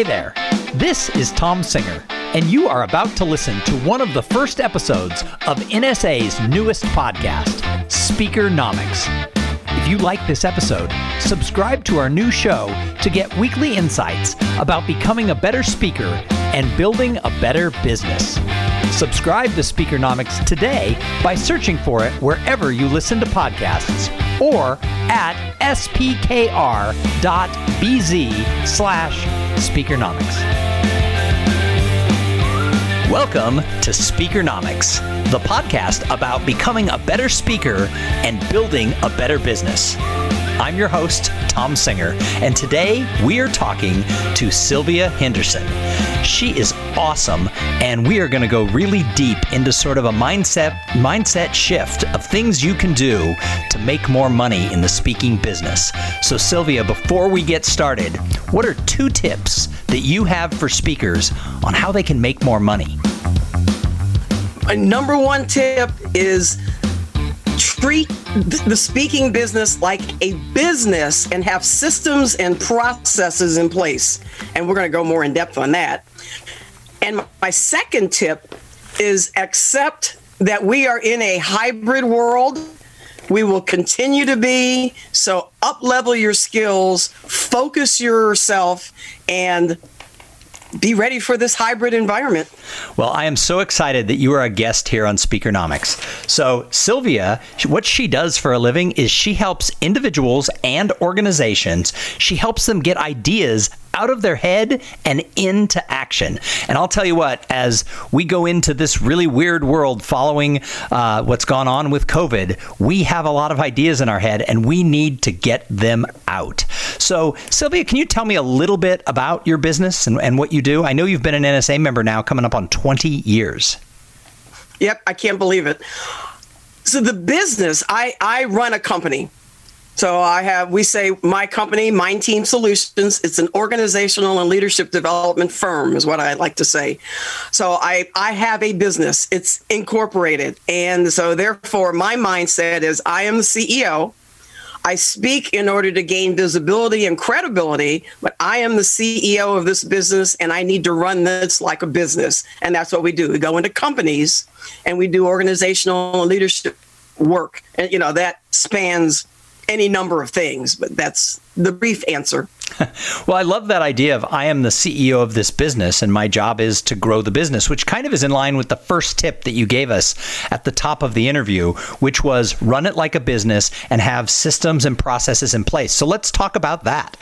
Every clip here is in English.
Hey there, this is Tom Singer, and you are about to listen to one of the first episodes of NSA's newest podcast, Speakernomics. If you like this episode, subscribe to our new show to get weekly insights about becoming a better speaker and building a better business. Subscribe to Speakernomics today by searching for it wherever you listen to podcasts or at spkr.bz slash speakernomics. Welcome to Speakernomics, the podcast about becoming a better speaker and building a better business. I'm your host, Tom Singer, and today we are talking to Sylvia Henderson. She is awesome, and we are going to go really deep into sort of a mindset mindset shift of things you can do to make more money in the speaking business. So Sylvia, before we get started, what are two tips that you have for speakers on how they can make more money? My number one tip is treat the speaking business like a business and have systems and processes in place. And we're going to go more in depth on that. And my second tip is accept that we are in a hybrid world. We will continue to be. So up level your skills, focus yourself, and be ready for this hybrid environment. Well, I am so excited that you are a guest here on Speakernomics. So, Sylvia, what she does for a living is she helps individuals and organizations, she helps them get ideas out of their head and into action. And I'll tell you what, as we go into this really weird world following uh, what's gone on with COVID, we have a lot of ideas in our head and we need to get them out. So, Sylvia, can you tell me a little bit about your business and, and what you do? I know you've been an NSA member now coming up on 20 years. Yep, I can't believe it. So the business, I, I run a company. So I have, we say my company, Mind Team Solutions. It's an organizational and leadership development firm, is what I like to say. So I, I have a business. It's incorporated, and so therefore my mindset is I am the CEO. I speak in order to gain visibility and credibility, but I am the CEO of this business and I need to run this like a business. And that's what we do. We go into companies and we do organizational and leadership work. And, you know, that spans any number of things, but that's the brief answer. well, I love that idea of I am the CEO of this business and my job is to grow the business, which kind of is in line with the first tip that you gave us at the top of the interview, which was run it like a business and have systems and processes in place. So let's talk about that.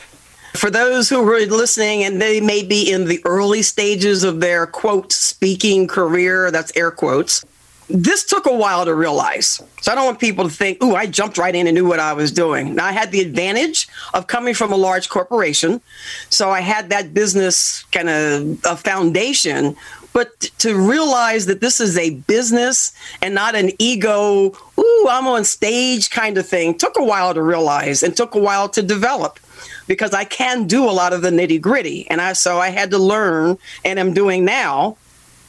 For those who are listening and they may be in the early stages of their quote speaking career, that's air quotes, this took a while to realize. So I don't want people to think, ooh, I jumped right in and knew what I was doing. Now I had the advantage of coming from a large corporation. So I had that business kind of a foundation. But to realize that this is a business and not an ego, ooh, I'm on stage kind of thing took a while to realize and took a while to develop because I can do a lot of the nitty gritty. And I so I had to learn and am doing now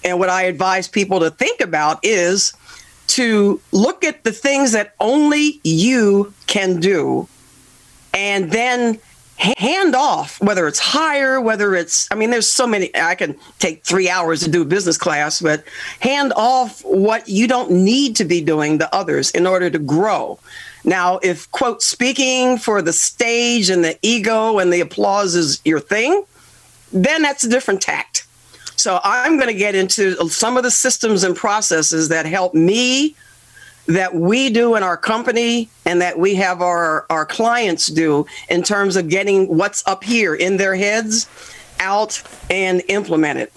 and what I advise people to think about is to look at the things that only you can do. And then hand off whether it's hire whether it's i mean there's so many i can take three hours to do a business class but hand off what you don't need to be doing to others in order to grow. Now if quote speaking for the stage and the ego and the applause is your thing then that's a different tact so I'm going to get into some of the systems and processes that help me, that we do in our company, and that we have our, our clients do in terms of getting what's up here in their heads out and implement it.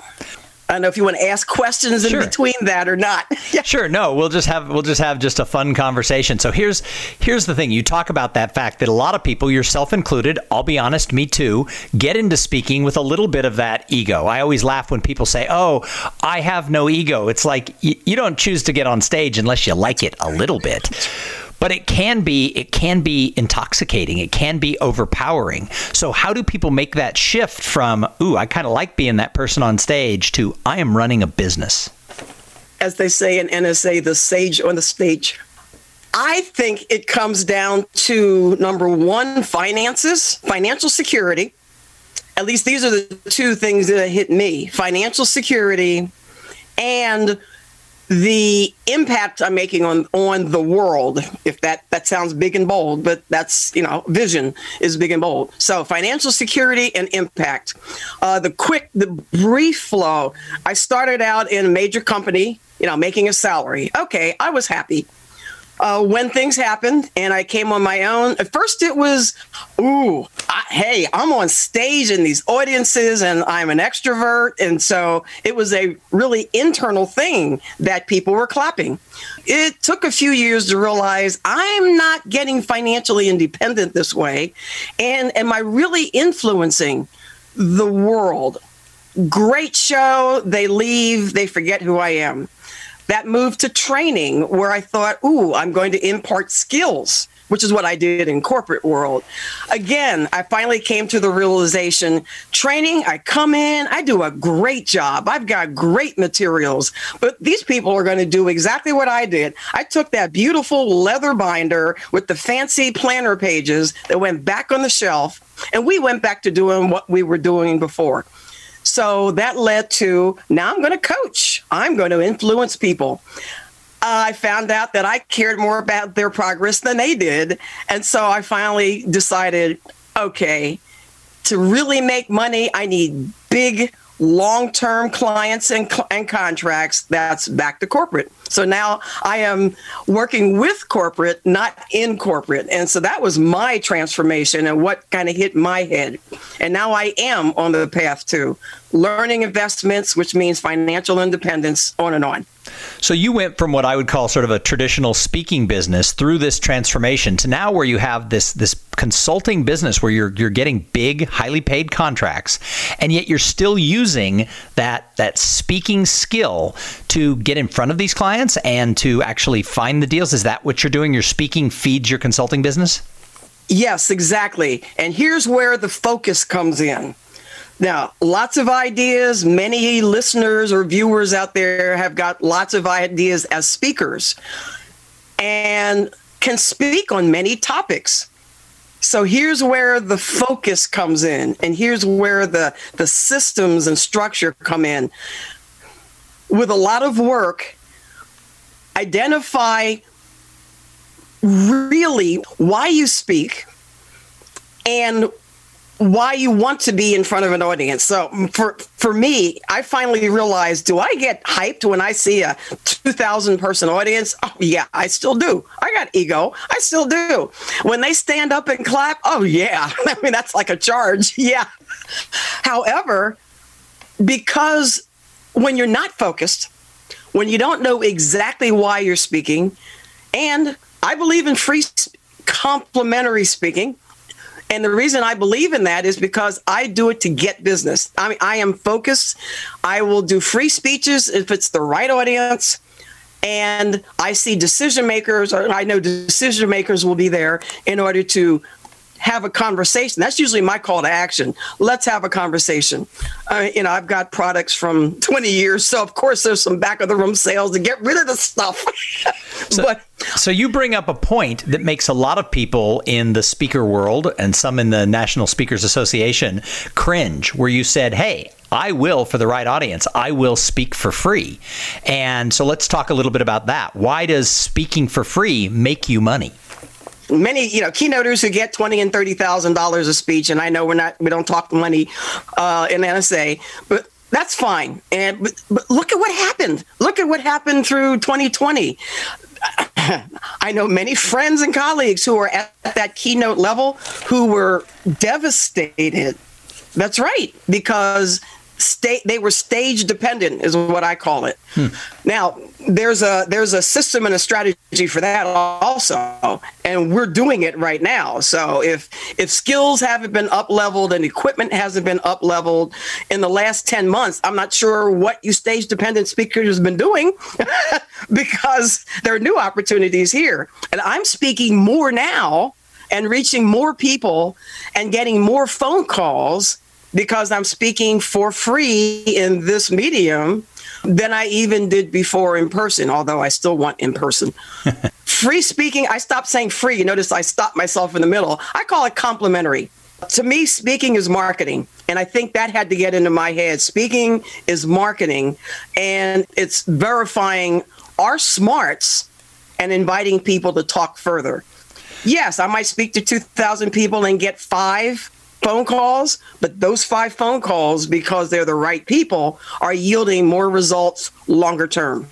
I don't know if you want to ask questions in between that or not. yeah. Sure. No, we'll just have we'll just have just a fun conversation. So here's here's the thing. You talk about that fact that a lot of people, yourself included, I'll be honest, me too, get into speaking with a little bit of that ego. I always laugh when people say, "Oh, I have no ego." It's like y- you don't choose to get on stage unless you like it a little bit but it can be it can be intoxicating. It can be overpowering. So how do people make that shift from ooh i kind of like being that person on stage to i am running a business as they say in nsa the sage on the stage. I think it comes down to number one finances financial security. At least these are the two things that hit me financial security and the impact I'm making on on the world, if that that sounds big and bold, but that's you know vision is big and bold. So financial security and impact. Uh, the quick, the brief flow. I started out in a major company, you know, making a salary. Okay, I was happy uh, when things happened and I came on my own, at first it was, ooh, I, hey, I'm on stage in these audiences and I'm an extrovert. And so it was a really internal thing that people were clapping. It took a few years to realize I'm not getting financially independent this way. And am I really influencing the world? Great show. They leave, they forget who I am that moved to training where I thought, ooh, I'm going to impart skills, which is what I did in corporate world. Again, I finally came to the realization training, I come in, I do a great job. I've got great materials, but these people are going to do exactly what I did. I took that beautiful leather binder with the fancy planner pages that went back on the shelf, and we went back to doing what we were doing before. So that led to now I'm going to coach. I'm going to influence people. I found out that I cared more about their progress than they did. And so I finally decided okay, to really make money, I need big long-term clients and, and contracts that's back to corporate. So now i am working with corporate not in corporate. And so that was my transformation and what kind of hit my head. And now i am on the path to learning investments which means financial independence on and on so you went from what I would call sort of a traditional speaking business through this transformation to now where you have this this consulting business where you're you're getting big, highly paid contracts, and yet you're still using that that speaking skill to get in front of these clients and to actually find the deals. Is that what you're doing? Your speaking feeds your consulting business? Yes, exactly. And here's where the focus comes in. Now, lots of ideas. Many listeners or viewers out there have got lots of ideas as speakers and can speak on many topics. So here's where the focus comes in, and here's where the, the systems and structure come in. With a lot of work, identify really why you speak and why you want to be in front of an audience. So mm, for for me, I finally realized: Do I get hyped when I see a two thousand person audience? Oh yeah, I still do. I got ego. I still do. When they stand up and clap, oh yeah. I mean that's like a charge. Yeah. However, because when you're not focused, when you don't know exactly why you're speaking, and I believe in free complimentary speaking and the reason I believe in that is because I do it to get business. I mean, I am focused. I will do free speeches if it's the right audience. And I see decision makers, or I know decision makers will be there in order to have a conversation. That's usually my call to action. Let's have a conversation. Uh, you know, I've got products from 20 years, so of course there's some back of the room sales to get rid of the stuff. so, but so you bring up a point that makes a lot of people in the speaker world and some in the National Speakers Association cringe, where you said, "Hey, I will, for the right audience, I will speak for free. And so let's talk a little bit about that. Why does speaking for free make you money? many you know keynoters who get twenty and thirty thousand dollars a speech, and I know we're not we don't talk money uh, in NSA, but that's fine. And but, but look at what happened. Look at what happened through 2020. I know many friends and colleagues who are at that keynote level who were devastated. That's right, because state they were stage dependent is what I call it. Hmm. Now there's a there's a system and a strategy for that also, and we're doing it right now. So if if skills haven't been up leveled and equipment hasn't been up leveled in the last ten months, I'm not sure what you stage dependent speakers have been doing because there are new opportunities here, and I'm speaking more now and reaching more people and getting more phone calls because I'm speaking for free in this medium than I even did before in person, although I still want in person. free speaking, I stopped saying free. You notice I stopped myself in the middle. I call it complimentary. To me, speaking is marketing. And I think that had to get into my head. Speaking is marketing, and it's verifying our smarts and inviting people to talk further. Yes, I might speak to 2,000 people and get five phone calls, but those five phone calls, because they're the right people, are yielding more results longer term.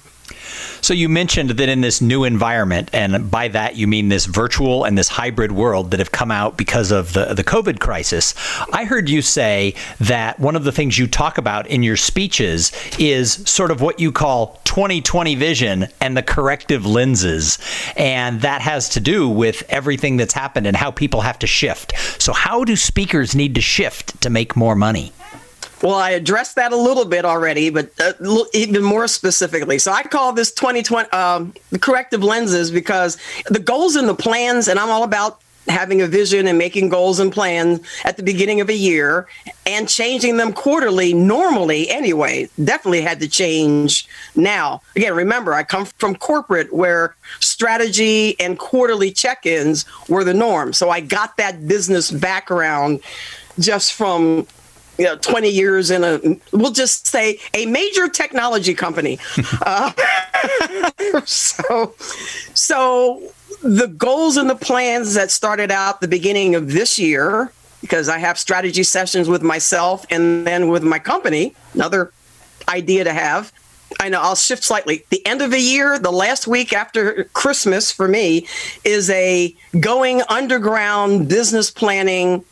So you mentioned that in this new environment, and by that you mean this virtual and this hybrid world that have come out because of the, the COVID crisis. I heard you say that one of the things you talk about in your speeches is sort of what you call 2020 vision and the corrective lenses. And that has to do with everything that's happened and how people have to shift. So, how do speakers need to shift to make more money? Well, I addressed that a little bit already, but uh, even more specifically. So I call this 2020 um, corrective lenses because the goals and the plans, and I'm all about having a vision and making goals and plans at the beginning of a year and changing them quarterly normally anyway. Definitely had to change now. Again remember i come from corporate where strategy and quarterly check-ins were the norm. So i got that business background just from you know 20 years in a we'll just say a major technology company uh, so so the goals and the plans that started out the beginning of this year because i have strategy sessions with myself and then with my company another idea to have I know I'll shift slightly. The end of the year, the last week after Christmas for me is a going underground business planning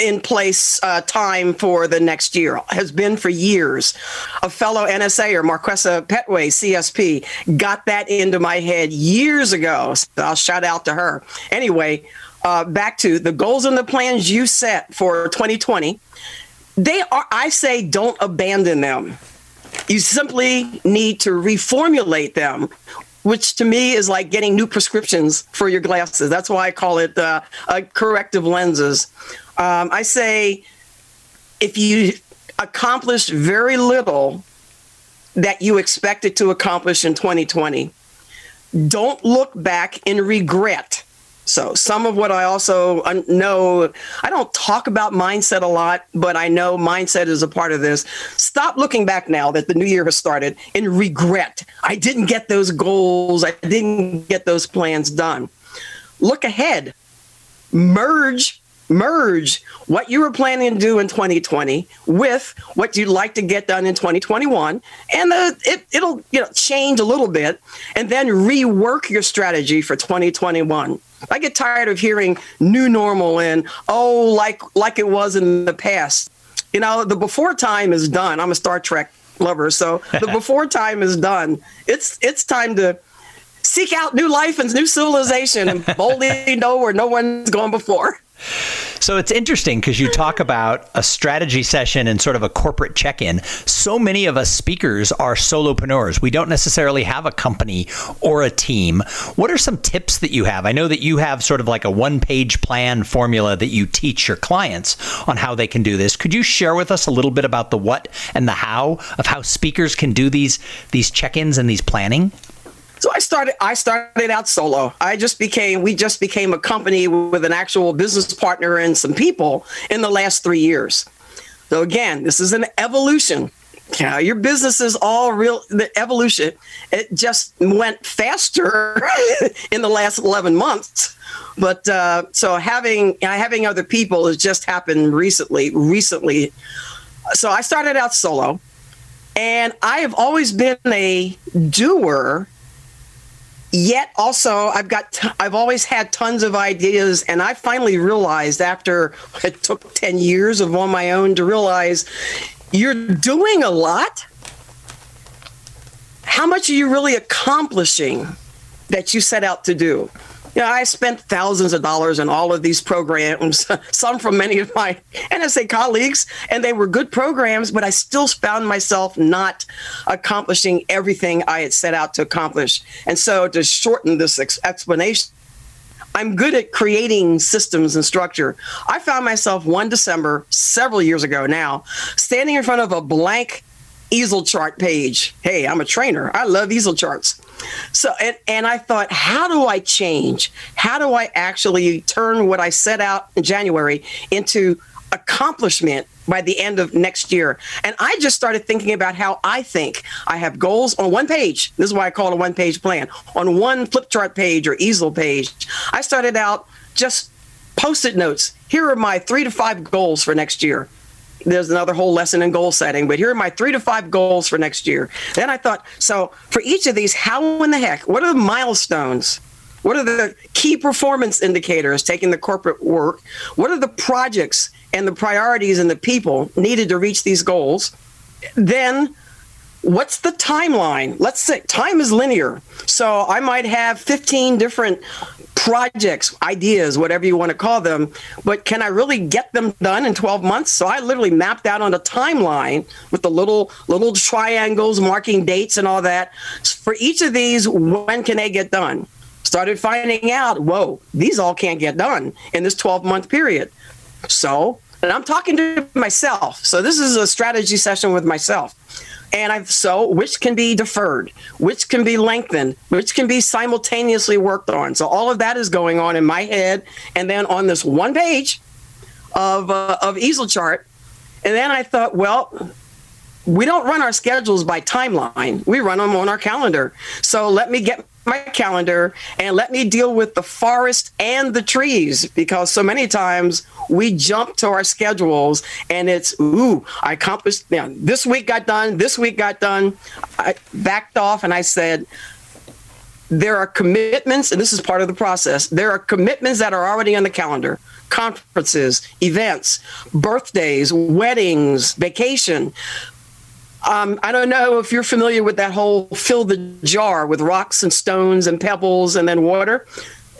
in place uh, time for the next year, has been for years. A fellow NSA or Marquesa Petway, CSP, got that into my head years ago. So I'll shout out to her. Anyway, uh, back to the goals and the plans you set for 2020. They are, I say, don't abandon them. You simply need to reformulate them which to me is like getting new prescriptions for your glasses. That's why I call it uh, uh, corrective lenses. Um, I say if you accomplish very little that you expected to accomplish in 2020, don't look back in regret. So, some of what I also know, I don't talk about mindset a lot, but I know mindset is a part of this. Stop looking back now that the new year has started in regret. I didn't get those goals, I didn't get those plans done. Look ahead, merge merge what you were planning to do in 2020 with what you'd like to get done in 2021 and the, it, it'll you know change a little bit and then rework your strategy for 2021 i get tired of hearing new normal and oh like like it was in the past. You know the before time is done. I'm a star trek lover so the before time is done. It's it's time to seek out new life and new civilization and boldly know where no one's gone before so it's interesting because you talk about a strategy session and sort of a corporate check in. So many of us speakers are solopreneurs. We don't necessarily have a company or a team. What are some tips that you have? I know that you have sort of like a one page plan formula that you teach your clients on how they can do this. Could you share with us a little bit about the what and the how of how speakers can do these these check ins and these planning? So I started I started out solo. I just became we just became a company with an actual business partner and some people in the last 3 years. So again, this is an evolution. Yeah, your business is all real the evolution. It just went faster in the last 11 months. But uh, so having having other people has just happened recently recently. So I started out solo and I have always been a doer yet also i've got t- i've always had tons of ideas and i finally realized after it took 10 years of on my own to realize you're doing a lot? How much are you really accomplishing that you set out to do you know, I spent thousands of dollars in all of these programs, some from many of my NSA colleagues, and they were good programs, but I still found myself not accomplishing everything I had set out to accomplish. And so, to shorten this ex- explanation, I'm good at creating systems and structure. I found myself one December, several years ago now, standing in front of a blank easel chart page. Hey, I'm a trainer. I love easel charts. So, and, and I thought, how do I change? How do I actually turn what I set out in January into accomplishment by the end of next year. And I just started thinking about how I think. I have goals on one page. This is why I call it a one page plan. On one flip chart page or easel page, I started out just post it notes. Here are my three to five goals for next year. There's another whole lesson in goal setting, but here are my three to five goals for next year. Then I thought, so for each of these, how in the heck, what are the milestones? What are the key performance indicators taking the corporate work? What are the projects and the priorities and the people needed to reach these goals, then what's the timeline? Let's say time is linear. So I might have 15 different projects, ideas, whatever you want to call them, but can I really get them done in 12 months? So I literally mapped out on a timeline with the little little triangles marking dates and all that. For each of these, when can they get done? Started finding out, whoa, these all can't get done in this 12 month period. So, and I'm talking to myself. So this is a strategy session with myself. And I've so which can be deferred, which can be lengthened, which can be simultaneously worked on. So all of that is going on in my head, and then on this one page of uh, of easel chart. And then I thought, well, we don't run our schedules by timeline. We run them on our calendar. So let me get my calendar and let me deal with the forest and the trees because so many times we jump to our schedules and it's ooh i accomplished you know, this week got done this week got done. I backed off and i said there are commitments and this is part of the process there are commitments that are already on the calendar. Conferences events birthdays weddings vacation um, I don't know if you're familiar with that whole fill the jar with rocks and stones and pebbles and then water.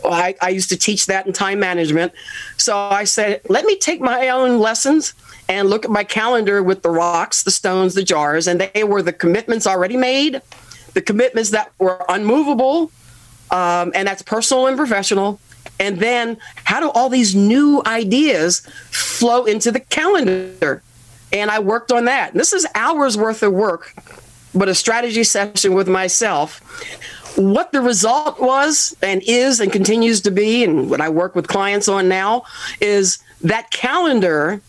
I, I used to teach that in time management. So I said, let me take my own lessons and look at my calendar with the rocks, the stones, the jars, and they were the commitments already made, the commitments that were unmovable, um, and that's personal and professional. And then how do all these new ideas flow into the calendar? And I worked on that. This is hours worth of work, but a strategy session with myself. What the result was and is and continues to be, and what I work with clients on now, is that calendar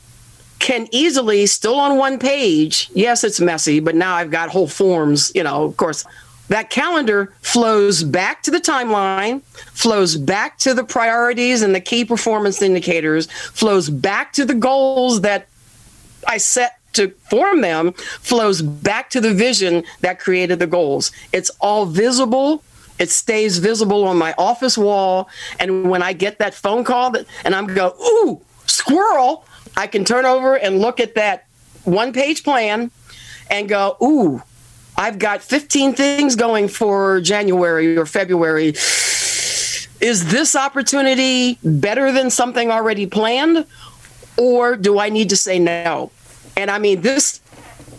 can easily, still on one page, yes, it's messy, but now I've got whole forms, you know, of course. That calendar flows back to the timeline, flows back to the priorities and the key performance indicators, flows back to the goals that I set to form them flows back to the vision that created the goals. It's all visible. It stays visible on my office wall. And when I get that phone call that, and I'm go, ooh, squirrel, I can turn over and look at that one page plan and go, ooh, I've got 15 things going for January or February. Is this opportunity better than something already planned? Or do I need to say no? And I mean, this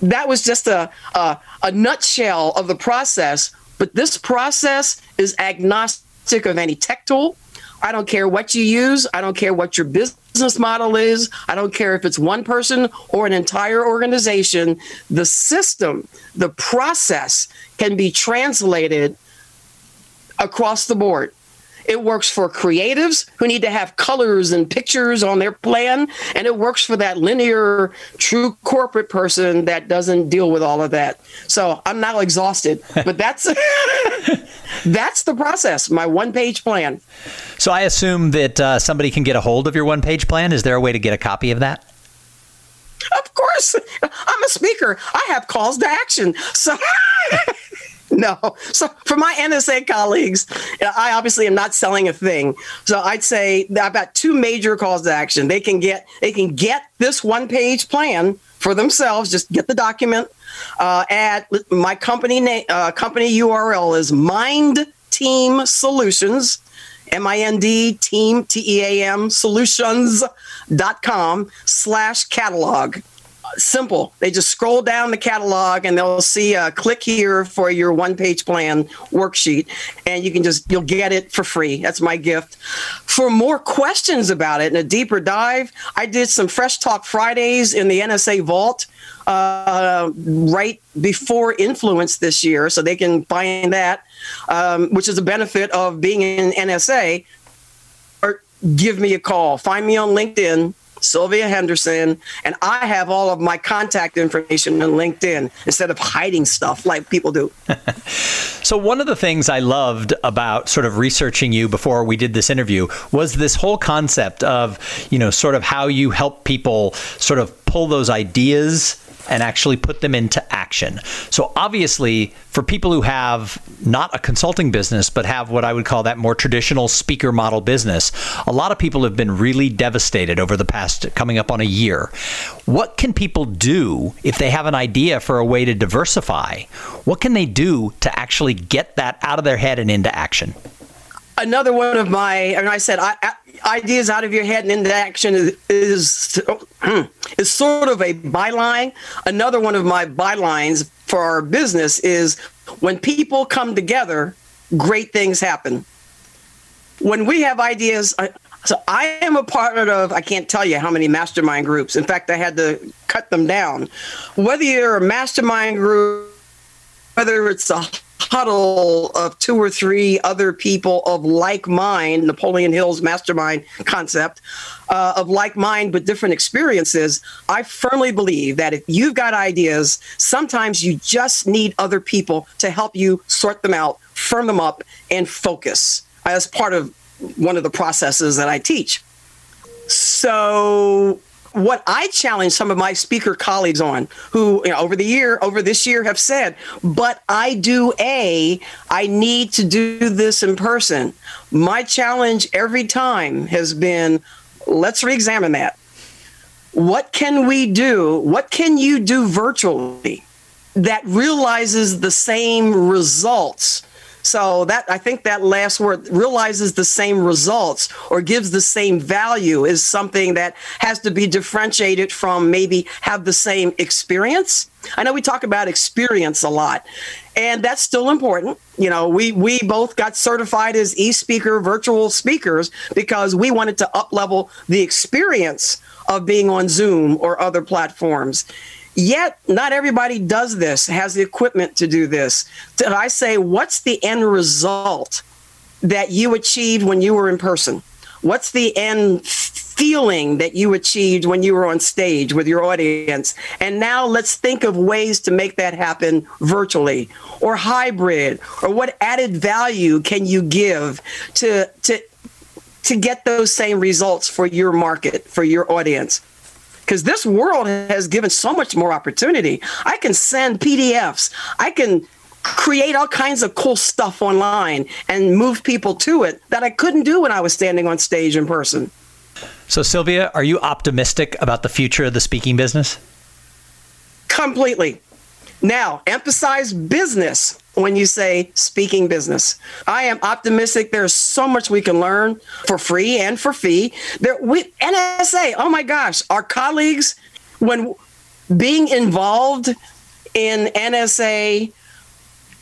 that was just a, a, a nutshell of the process. But this process is agnostic of any tech tool. I don't care what you use. I don't care what your business model is. I don't care if it's one person or an entire organization. The system, the process can be translated across the board. It works for creatives who need to have colors and pictures on their plan. And it works for that linear, true corporate person that doesn't deal with all of that. So I'm now exhausted, but that's. that's the process, my one page plan. So I assume that uh, somebody can get a hold of your one page plan. Is there a way to get a copy of that? Of course. I'm a speaker. I have calls to action. So no. So for my NSA colleagues, I obviously am not selling a thing. So I'd say I've got two major calls to action. They can get they can get this one page plan for themselves. Just get the document. Uh, at my company name, uh, company URL is Mind Team Solutions. M-I-N-D team T-E-A-M solutions.com slash catalog simple. They just scroll down the catalog and they'll see a click here for your one page plan worksheet. And you can just, you'll get it for free. That's my gift. For more questions about it and a deeper dive, I did some Fresh Talk Fridays in the NSA Vault uh, right before Influence this year. So they can find that, um, which is a benefit of being in NSA. Or give me a call. Find me on LinkedIn Sylvia Henderson, and I have all of my contact information on LinkedIn instead of hiding stuff like people do. so, one of the things I loved about sort of researching you before we did this interview was this whole concept of, you know, sort of how you help people sort of pull those ideas and actually put them into action. So, obviously, for people who have not a consulting business, but have what I would call that more traditional speaker model business, a lot of people have been really devastated over the past coming up on a year. What can people do if they have an idea for a way to diversify? What can they do to actually get that out of their head and into action? Another one of my, and I said, I, I ideas out of your head and into action is, is, is sort of a byline. Another one of my bylines for our business is when people come together, great things happen. When we have ideas, so I am a part of, I can't tell you how many mastermind groups. In fact, I had to cut them down. Whether you're a mastermind group, whether it's a huddle of two or three other people of like mind, Napoleon Hill's mastermind concept, uh, of like mind but different experiences, I firmly believe that if you've got ideas, sometimes you just need other people to help you sort them out, firm them up, and focus as part of one of the processes that I teach. So what I challenge some of my speaker colleagues on, who you know, over the year, over this year, have said, "But I do a, I need to do this in person." My challenge every time has been, let's re-examine that. What can we do? What can you do virtually that realizes the same results? So that I think that last word realizes the same results or gives the same value is something that has to be differentiated from maybe have the same experience. I know we talk about experience a lot, and that's still important. You know, we we both got certified as e-speaker virtual speakers because we wanted to up level the experience of being on Zoom or other platforms. Yet, not everybody does this, has the equipment to do this. I say, what's the end result that you achieved when you were in person? What's the end feeling that you achieved when you were on stage with your audience? And now let's think of ways to make that happen virtually or hybrid, or what added value can you give to, to, to get those same results for your market, for your audience? Because this world has given so much more opportunity. I can send PDFs. I can create all kinds of cool stuff online and move people to it that I couldn't do when I was standing on stage in person. So, Sylvia, are you optimistic about the future of the speaking business? Completely. Now, emphasize business when you say speaking business. I am optimistic. There's so much we can learn for free and for fee. There, we, NSA, oh my gosh, our colleagues, when being involved in NSA,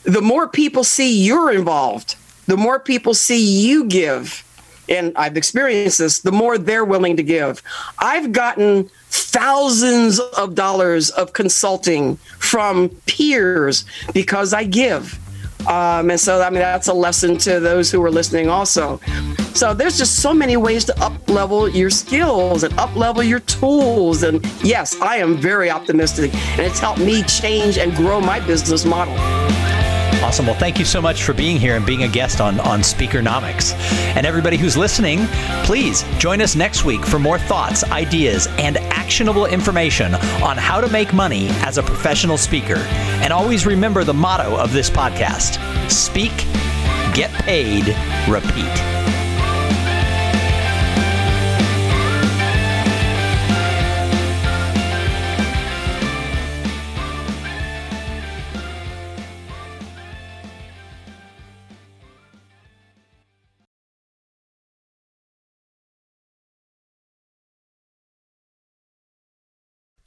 the more people see you're involved, the more people see you give. And I've experienced this, the more they're willing to give. I've gotten thousands of dollars of consulting from peers because I give. Um, and so, I mean, that's a lesson to those who are listening also. So there's just so many ways to up level your skills and up level your tools. And yes, I am very optimistic and it's helped me change and grow my business model. Awesome. Well, thank you so much for being here and being a guest on, on Speakernomics. And everybody who's listening, please join us next week for more thoughts, ideas, and actionable information on how to make money as a professional speaker. And always remember the motto of this podcast speak, get paid, repeat.